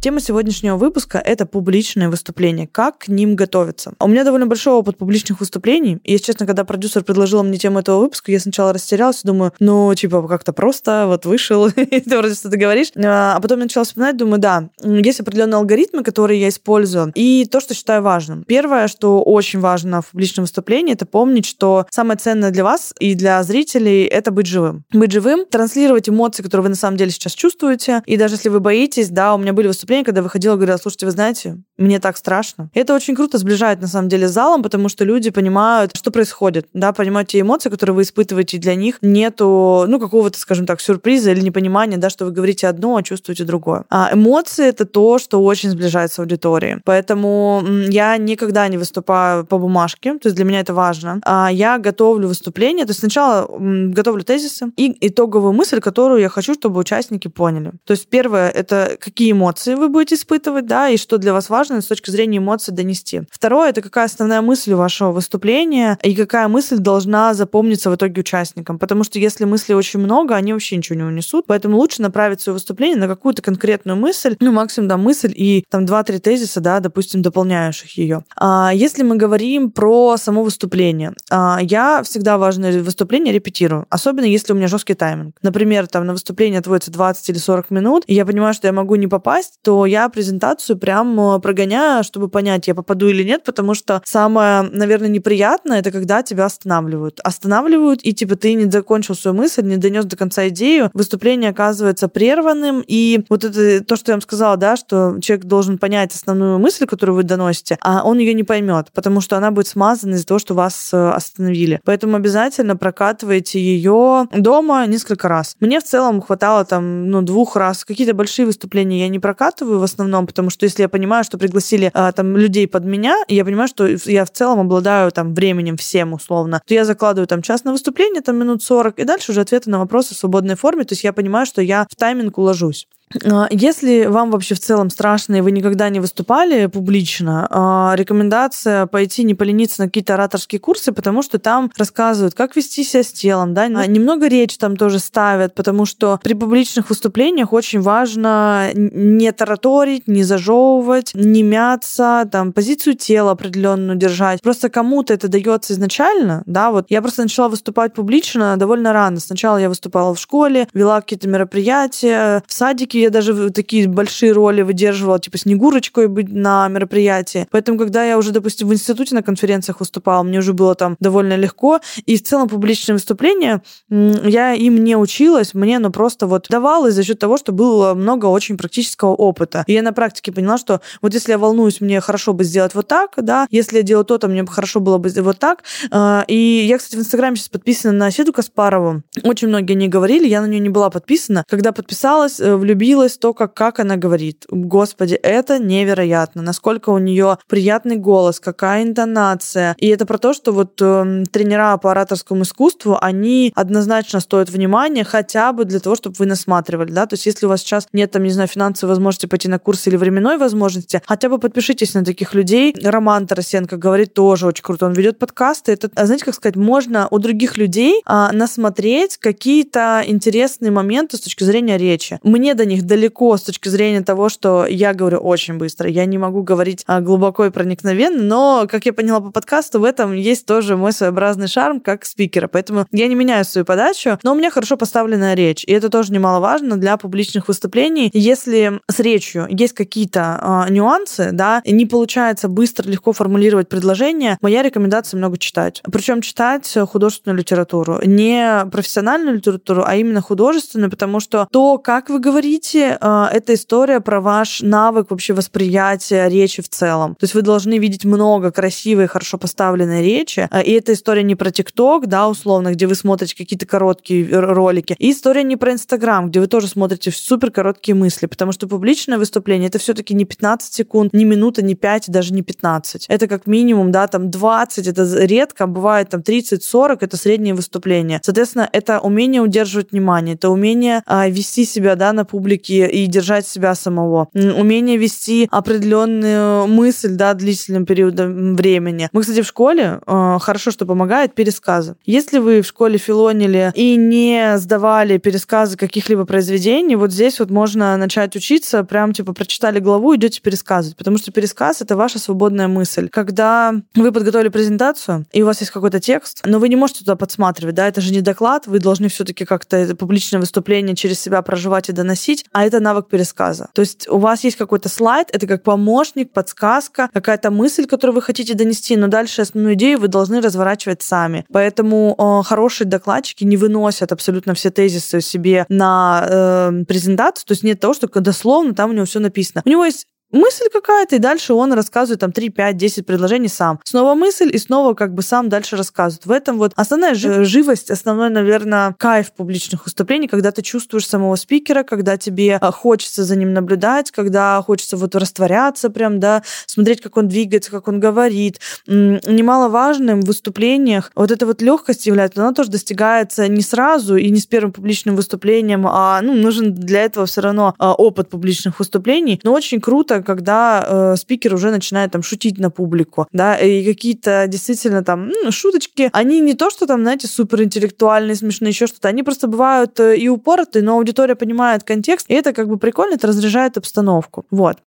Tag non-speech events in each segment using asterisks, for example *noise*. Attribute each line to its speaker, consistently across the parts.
Speaker 1: Тема сегодняшнего выпуска — это публичные выступления. Как к ним готовиться? У меня довольно большой опыт публичных выступлений. И, если честно, когда продюсер предложил мне тему этого выпуска, я сначала растерялась думаю, ну, типа, как-то просто, вот вышел, *laughs* и ты вроде что-то говоришь. А потом я начала вспоминать, думаю, да, есть определенные алгоритмы, которые я использую, и то, что считаю важным. Первое, что очень важно в публичном выступлении, это помнить, что самое ценное для вас и для зрителей — это быть живым. Быть живым, транслировать эмоции, которые вы на самом деле сейчас чувствуете, и даже если вы боитесь, да, у меня были выступления, выступление, когда выходила, говорила, слушайте, вы знаете, мне так страшно. Это очень круто сближает, на самом деле, с залом, потому что люди понимают, что происходит, да, понимают те эмоции, которые вы испытываете, и для них нету, ну, какого-то, скажем так, сюрприза или непонимания, да, что вы говорите одно, а чувствуете другое. А эмоции — это то, что очень сближает с аудиторией. Поэтому я никогда не выступаю по бумажке, то есть для меня это важно. А я готовлю выступление, то есть сначала готовлю тезисы и итоговую мысль, которую я хочу, чтобы участники поняли. То есть первое — это какие эмоции вы будете испытывать, да, и что для вас важно с точки зрения эмоций донести. Второе, это какая основная мысль вашего выступления и какая мысль должна запомниться в итоге участникам. Потому что если мыслей очень много, они вообще ничего не унесут. Поэтому лучше направить свое выступление на какую-то конкретную мысль, ну, максимум, да, мысль и там два-три тезиса, да, допустим, дополняющих ее. А если мы говорим про само выступление, а, я всегда важное выступление репетирую, особенно если у меня жесткий тайминг. Например, там на выступление отводится 20 или 40 минут, и я понимаю, что я могу не попасть, то я презентацию прям э, прогоняю, чтобы понять, я попаду или нет, потому что самое, наверное, неприятное, это когда тебя останавливают. Останавливают, и типа ты не закончил свою мысль, не донес до конца идею, выступление оказывается прерванным, и вот это то, что я вам сказала, да, что человек должен понять основную мысль, которую вы доносите, а он ее не поймет, потому что она будет смазана из-за того, что вас э, остановили. Поэтому обязательно прокатывайте ее дома несколько раз. Мне в целом хватало там, ну, двух раз. Какие-то большие выступления я не прокатываю, в основном, потому что если я понимаю, что пригласили а, там людей под меня, и я понимаю, что я в целом обладаю там временем всем условно, то я закладываю там час на выступление, там минут 40, и дальше уже ответы на вопросы в свободной форме, то есть я понимаю, что я в тайминг уложусь. А, если вам вообще в целом страшно, и вы никогда не выступали публично, а, рекомендация пойти не полениться на какие-то ораторские курсы, потому что там рассказывают, как вести себя с телом, да, немного речь там тоже ставят, потому что при публичных выступлениях очень важно не тараторить, не зажевывать, не мяться, там, позицию тела определенную держать. Просто кому-то это дается изначально, да, вот я просто начала выступать публично довольно рано. Сначала я выступала в школе, вела какие-то мероприятия, в садике я даже такие большие роли выдерживала, типа Снегурочкой быть на мероприятии. Поэтому, когда я уже, допустим, в институте на конференциях выступала, мне уже было там довольно легко. И в целом публичные выступления я им не училась, мне оно просто вот давалось за счет того, что было много очень практического опыта. И я на практике поняла, что вот если я волнуюсь, мне хорошо бы сделать вот так, да, если я делаю то-то, мне бы хорошо было бы вот так. А, и я, кстати, в Инстаграме сейчас подписана на Седу Каспарову. Очень многие не говорили, я на нее не была подписана. Когда подписалась, э, влюбилась влюбилась то, как, как она говорит. Господи, это невероятно. Насколько у нее приятный голос, какая интонация. И это про то, что вот э, тренера по ораторскому искусству, они однозначно стоят внимания хотя бы для того, чтобы вы насматривали, да, то есть если у вас сейчас нет, там, не знаю, финансовой возможности пойти на курс или временной возможности, хотя бы подпишитесь на таких людей. Роман Тарасенко говорит тоже очень круто, он ведет подкасты. Это, а знаете, как сказать, можно у других людей а, насмотреть какие-то интересные моменты с точки зрения речи. Мне до них далеко с точки зрения того, что я говорю очень быстро. Я не могу говорить а, глубоко и проникновенно, но, как я поняла по подкасту, в этом есть тоже мой своеобразный шарм как спикера. Поэтому я не меняю свою подачу, но у меня хорошо поставленная речь. И это тоже немаловажно для публичных выступлений. Если с речью есть какие-то а, нюансы, да, не получается быстро, легко формулировать предложение, моя рекомендация много читать. Причем читать художественную литературу. Не профессиональную литературу, а именно художественную, потому что то, как вы говорите, третье а, это история про ваш навык вообще восприятия речи в целом. То есть вы должны видеть много красивой, хорошо поставленной речи. А, и эта история не про ТикТок, да, условно, где вы смотрите какие-то короткие ролики. И история не про Инстаграм, где вы тоже смотрите супер короткие мысли, потому что публичное выступление это все-таки не 15 секунд, не минута, не 5, даже не 15. Это как минимум, да, там 20, это редко, бывает там 30-40, это среднее выступление. Соответственно, это умение удерживать внимание, это умение а, вести себя, да, на публике и держать себя самого, умение вести определенную мысль, да, длительным периодом времени. Мы, кстати, в школе э, хорошо, что помогает пересказы. Если вы в школе филонили и не сдавали пересказы каких-либо произведений, вот здесь вот можно начать учиться, прям типа прочитали главу, идете пересказывать, потому что пересказ это ваша свободная мысль. Когда вы подготовили презентацию и у вас есть какой-то текст, но вы не можете туда подсматривать, да, это же не доклад, вы должны все-таки как-то публичное выступление через себя проживать и доносить, а это навык пересказа. То есть у вас есть какой-то слайд, это как помощник, подсказка, какая-то мысль, которую вы хотите донести, но дальше основную идею вы должны разворачивать сами. Поэтому э, хорошие докладчики не выносят абсолютно все тезисы себе на э, презентацию, то есть нет того, что дословно там у него все написано. У него есть мысль какая-то, и дальше он рассказывает там 3, 5, 10 предложений сам. Снова мысль, и снова как бы сам дальше рассказывает. В этом вот основная живость, основной, наверное, кайф публичных выступлений, когда ты чувствуешь самого спикера, когда тебе а, хочется за ним наблюдать, когда хочется вот растворяться прям, да, смотреть, как он двигается, как он говорит. Немаловажным в выступлениях вот эта вот легкость является, она тоже достигается не сразу и не с первым публичным выступлением, а ну, нужен для этого все равно а, опыт публичных выступлений. Но очень круто, когда э, спикер уже начинает там шутить на публику, да, и какие-то действительно там ну, шуточки, они не то, что там, знаете, суперинтеллектуальные, смешные, еще что-то, они просто бывают э, и упоротые, но аудитория понимает контекст, и это как бы прикольно, это разряжает обстановку. Вот.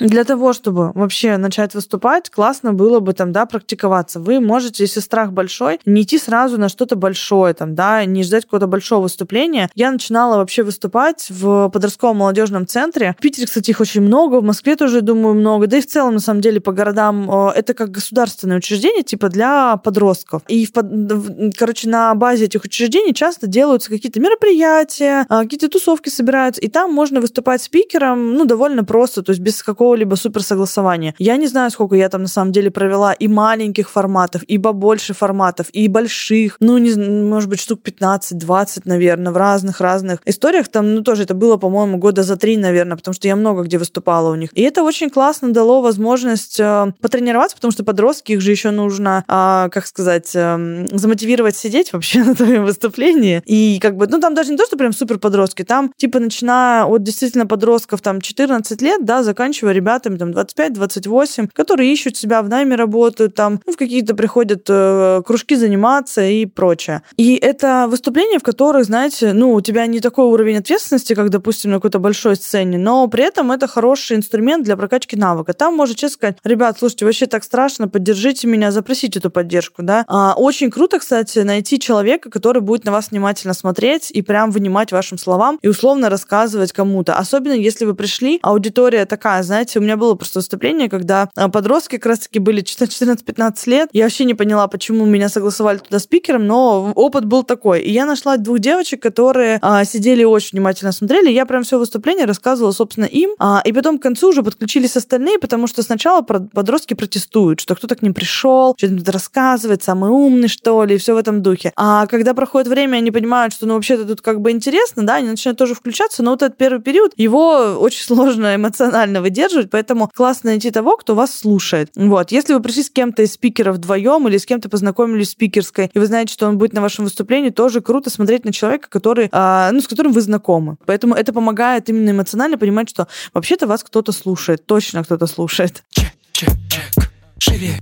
Speaker 1: Для того, чтобы вообще начать выступать, классно было бы там, да, практиковаться. Вы можете, если страх большой, не идти сразу на что-то большое, там, да, не ждать какого-то большого выступления. Я начинала вообще выступать в подростковом молодежном центре. В Питере, кстати, их очень много, в Москве тоже, думаю, много. Да и в целом, на самом деле, по городам э, это как государственное учреждение, типа для подростков. И, в, короче, на базе этих учреждений часто делаются какие-то мероприятия, а, какие-то тусовки собираются, и там можно выступать спикером, ну, довольно просто, то есть без какого какого-либо суперсогласования. Я не знаю, сколько я там на самом деле провела и маленьких форматов, и побольше форматов, и больших, ну, не, может быть, штук 15-20, наверное, в разных-разных историях. Там, ну, тоже это было, по-моему, года за три, наверное, потому что я много где выступала у них. И это очень классно дало возможность э, потренироваться, потому что подростки, их же еще нужно, э, как сказать, э, замотивировать сидеть вообще *laughs* на твоем выступлении. И как бы, ну, там даже не то, что прям супер подростки, там, типа, начиная от действительно подростков, там, 14 лет, да, заканчивая ребятами, там, 25-28, которые ищут себя в найме, работают там, ну, в какие-то приходят э, кружки заниматься и прочее. И это выступления, в которых, знаете, ну, у тебя не такой уровень ответственности, как, допустим, на какой-то большой сцене, но при этом это хороший инструмент для прокачки навыка. Там можно честно сказать, ребят, слушайте, вообще так страшно, поддержите меня, запросите эту поддержку, да. А, очень круто, кстати, найти человека, который будет на вас внимательно смотреть и прям вынимать вашим словам и условно рассказывать кому-то. Особенно, если вы пришли, аудитория такая, знаете, знаете, у меня было просто выступление, когда а, подростки как раз-таки были 14-15 лет. Я вообще не поняла, почему меня согласовали туда спикером, но опыт был такой. И я нашла двух девочек, которые а, сидели очень внимательно смотрели. Я прям все выступление рассказывала, собственно, им. А, и потом к концу уже подключились остальные, потому что сначала подростки протестуют, что кто-то к ним пришел, что-то рассказывает, самый умный, что ли, и все в этом духе. А когда проходит время, они понимают, что, ну, вообще-то тут как бы интересно, да, они начинают тоже включаться, но вот этот первый период, его очень сложно эмоционально выдерживать, поддерживать, поэтому классно найти того, кто вас слушает. Вот. Если вы пришли с кем-то из спикеров вдвоем или с кем-то познакомились в спикерской, и вы знаете, что он будет на вашем выступлении, тоже круто смотреть на человека, который, а, ну, с которым вы знакомы. Поэтому это помогает именно эмоционально понимать, что вообще-то вас кто-то слушает, точно кто-то слушает.
Speaker 2: Чек, чек, чек. Живее.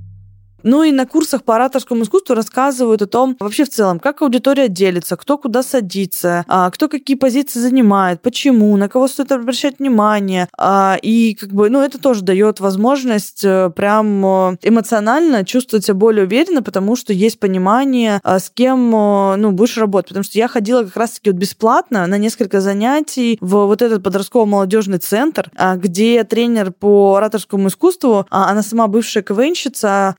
Speaker 1: Ну и на курсах по ораторскому искусству рассказывают о том, вообще в целом, как аудитория делится, кто куда садится, а, кто какие позиции занимает, почему, на кого стоит обращать внимание. А, и как бы, ну, это тоже дает возможность э, прям э, эмоционально чувствовать себя более уверенно, потому что есть понимание, а, с кем, э, ну, будешь работать. Потому что я ходила как раз-таки вот бесплатно на несколько занятий в вот этот подростково-молодежный центр, где тренер по ораторскому искусству, она сама бывшая КВНщица,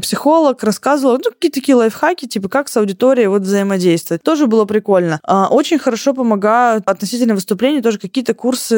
Speaker 1: психолог рассказывала ну, какие-то такие лайфхаки, типа как с аудиторией вот взаимодействовать. Тоже было прикольно. А, очень хорошо помогают относительно выступлений тоже какие-то курсы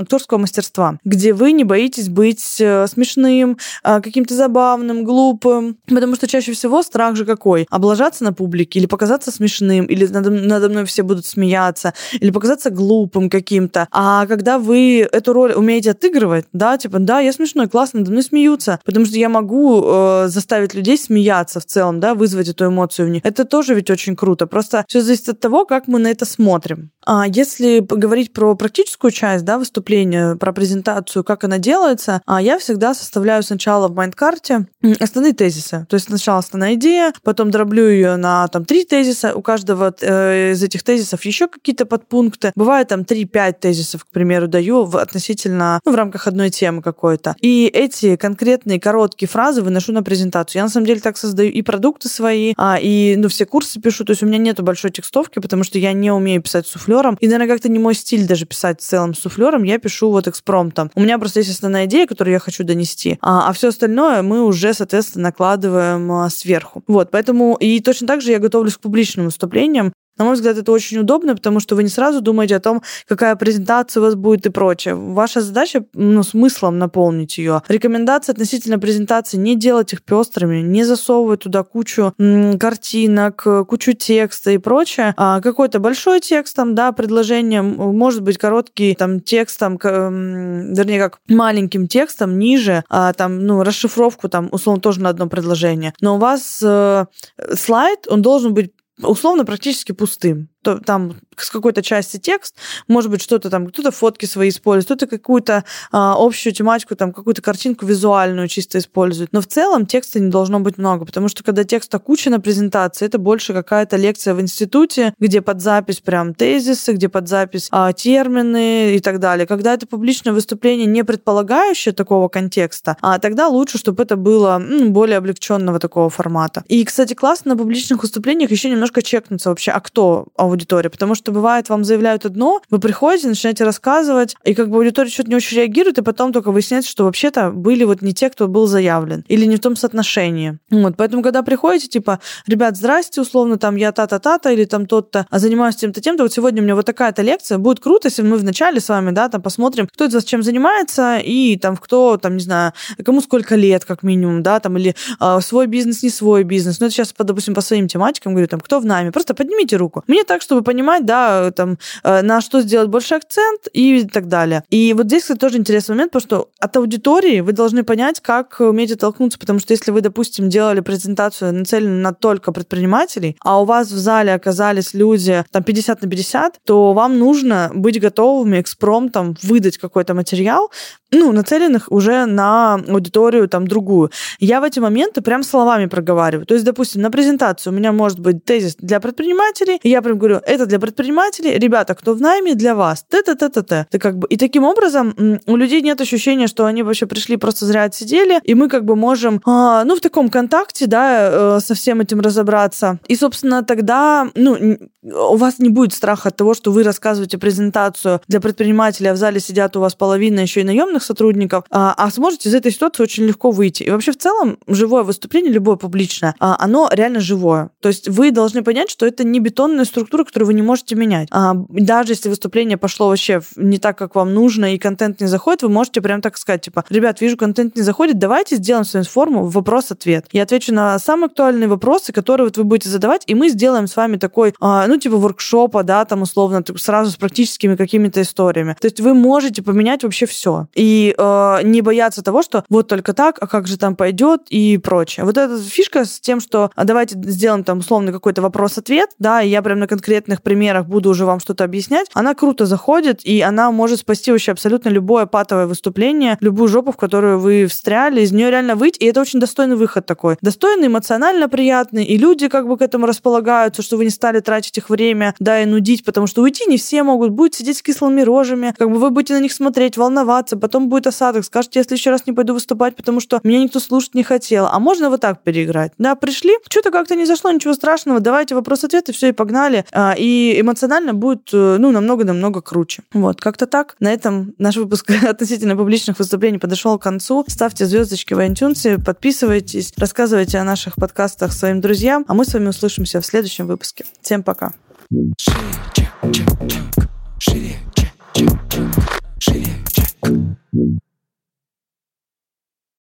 Speaker 1: актерского мастерства, где вы не боитесь быть э, смешным, а, каким-то забавным, глупым. Потому что чаще всего страх же какой? Облажаться на публике или показаться смешным, или надо, надо мной все будут смеяться, или показаться глупым каким-то. А когда вы эту роль умеете отыгрывать, да, типа, да, я смешной, классно, надо мной смеются, потому что я могу э, заставить людей смеяться в целом, да, вызвать эту эмоцию в них. Это тоже ведь очень круто. Просто все зависит от того, как мы на это смотрим. А если поговорить про практическую часть, да, выступления, про презентацию, как она делается, а я всегда составляю сначала в mind карте основные тезисы. То есть сначала основная идея, потом дроблю ее на там три тезиса, у каждого э, из этих тезисов еще какие-то подпункты. Бывает там 3-5 тезисов, к примеру, даю в относительно, ну, в рамках одной темы какой-то. И эти конкретные короткие фразы выношу на презентацию. Я на самом деле так создаю и продукты свои, а, и ну, все курсы пишу. То есть у меня нету большой текстовки, потому что я не умею писать суфлером. И, наверное, как-то не мой стиль даже писать в целом суфлером. Я пишу вот экспромтом. У меня просто есть основная идея, которую я хочу донести, а, а все остальное мы уже, соответственно, накладываем а, сверху. Вот, поэтому и точно так же я готовлюсь к публичным выступлениям. На мой взгляд, это очень удобно, потому что вы не сразу думаете о том, какая презентация у вас будет и прочее. Ваша задача ну, смыслом наполнить ее. Рекомендация относительно презентации не делать их пестрыми, не засовывать туда кучу м, картинок, кучу текста и прочее. А какой-то большой текст, там, да, предложение, может быть, короткий там текст, там, вернее, как маленьким текстом ниже, а, там, ну, расшифровку там, условно, тоже на одно предложение. Но у вас э, слайд, он должен быть условно практически пустым. То, там с какой-то части текст, может быть, что-то там, кто-то фотки свои использует, кто-то какую-то а, общую тематику, там, какую-то картинку визуальную чисто использует. Но в целом текста не должно быть много, потому что когда текста куча на презентации, это больше какая-то лекция в институте, где под запись прям тезисы, где под запись а, термины и так далее. Когда это публичное выступление, не предполагающее такого контекста, а тогда лучше, чтобы это было ну, более облегченного такого формата. И, кстати, классно на публичных выступлениях еще немножко чекнуться вообще, а кто аудитория, потому что бывает, вам заявляют одно, вы приходите, начинаете рассказывать, и как бы аудитория что-то не очень реагирует, и потом только выясняется, что вообще-то были вот не те, кто был заявлен, или не в том соотношении. Вот, поэтому, когда приходите, типа, ребят, здрасте, условно, там, я та-та-та-та, или там тот-то, а занимаюсь тем-то, тем-то, вот сегодня у меня вот такая-то лекция, будет круто, если мы вначале с вами, да, там, посмотрим, кто это чем занимается, и там, кто, там, не знаю, кому сколько лет, как минимум, да, там, или э, свой бизнес, не свой бизнес. Ну, это сейчас, допустим, по своим тематикам говорю, там, кто в нами, просто поднимите руку. Мне так, чтобы понимать, да, там, э, на что сделать больше акцент и так далее. И вот здесь, кстати, тоже интересный момент, потому что от аудитории вы должны понять, как уметь оттолкнуться, потому что если вы, допустим, делали презентацию нацеленную на только предпринимателей, а у вас в зале оказались люди там 50 на 50, то вам нужно быть готовыми экспромтом выдать какой-то материал, ну, нацеленных уже на аудиторию там другую. Я в эти моменты прям словами проговариваю. То есть, допустим, на презентацию у меня может быть тезис для предпринимателей, и я прям говорю, это для предпринимателей, ребята, кто в найме, для вас. Т-т-т-т-т. Ты как бы... И таким образом у людей нет ощущения, что они вообще пришли, просто зря отсидели, и мы как бы можем, а, ну, в таком контакте, да, э, со всем этим разобраться. И, собственно, тогда, ну, у вас не будет страха от того, что вы рассказываете презентацию для предпринимателя, а в зале сидят у вас половина еще и наемных сотрудников, а, а сможете из этой ситуации очень легко выйти. И вообще в целом живое выступление, любое публичное, а, оно реально живое. То есть вы должны понять, что это не бетонная структура, которую вы не можете менять. А, даже если выступление пошло вообще не так, как вам нужно, и контент не заходит, вы можете прям так сказать, типа, ребят, вижу, контент не заходит, давайте сделаем свою форму вопрос-ответ. Я отвечу на самые актуальные вопросы, которые вот вы будете задавать, и мы сделаем с вами такой, а, ну, типа воркшопа, да, там условно, сразу с практическими какими-то историями. То есть вы можете поменять вообще все. И э, не бояться того, что вот только так, а как же там пойдет и прочее. Вот эта фишка с тем, что а давайте сделаем там условно какой-то вопрос-ответ, да, и я прям на конкретных примерах буду уже вам что-то объяснять, она круто заходит, и она может спасти вообще абсолютно любое патовое выступление, любую жопу, в которую вы встряли, из нее реально выйти, и это очень достойный выход такой. Достойный, эмоционально приятный, и люди как бы к этому располагаются, что вы не стали тратить их время, да, и нудить, потому что уйти не все могут, будут сидеть с кислыми рожами, как бы вы будете на них смотреть, волноваться, потом будет осадок, скажете, если еще раз не пойду выступать, потому что меня никто слушать не хотел. А можно вот так переиграть? Да, пришли, что-то как-то не зашло, ничего страшного, давайте вопрос-ответ, и все, и погнали. А, и эмоционально будет, э, ну, намного-намного круче. Вот, как-то так. На этом наш выпуск *laughs* относительно публичных выступлений подошел к концу. Ставьте звездочки в iTunes, подписывайтесь, рассказывайте о наших подкастах своим друзьям, а мы с вами услышимся в следующем выпуске. Всем пока.
Speaker 2: Шире.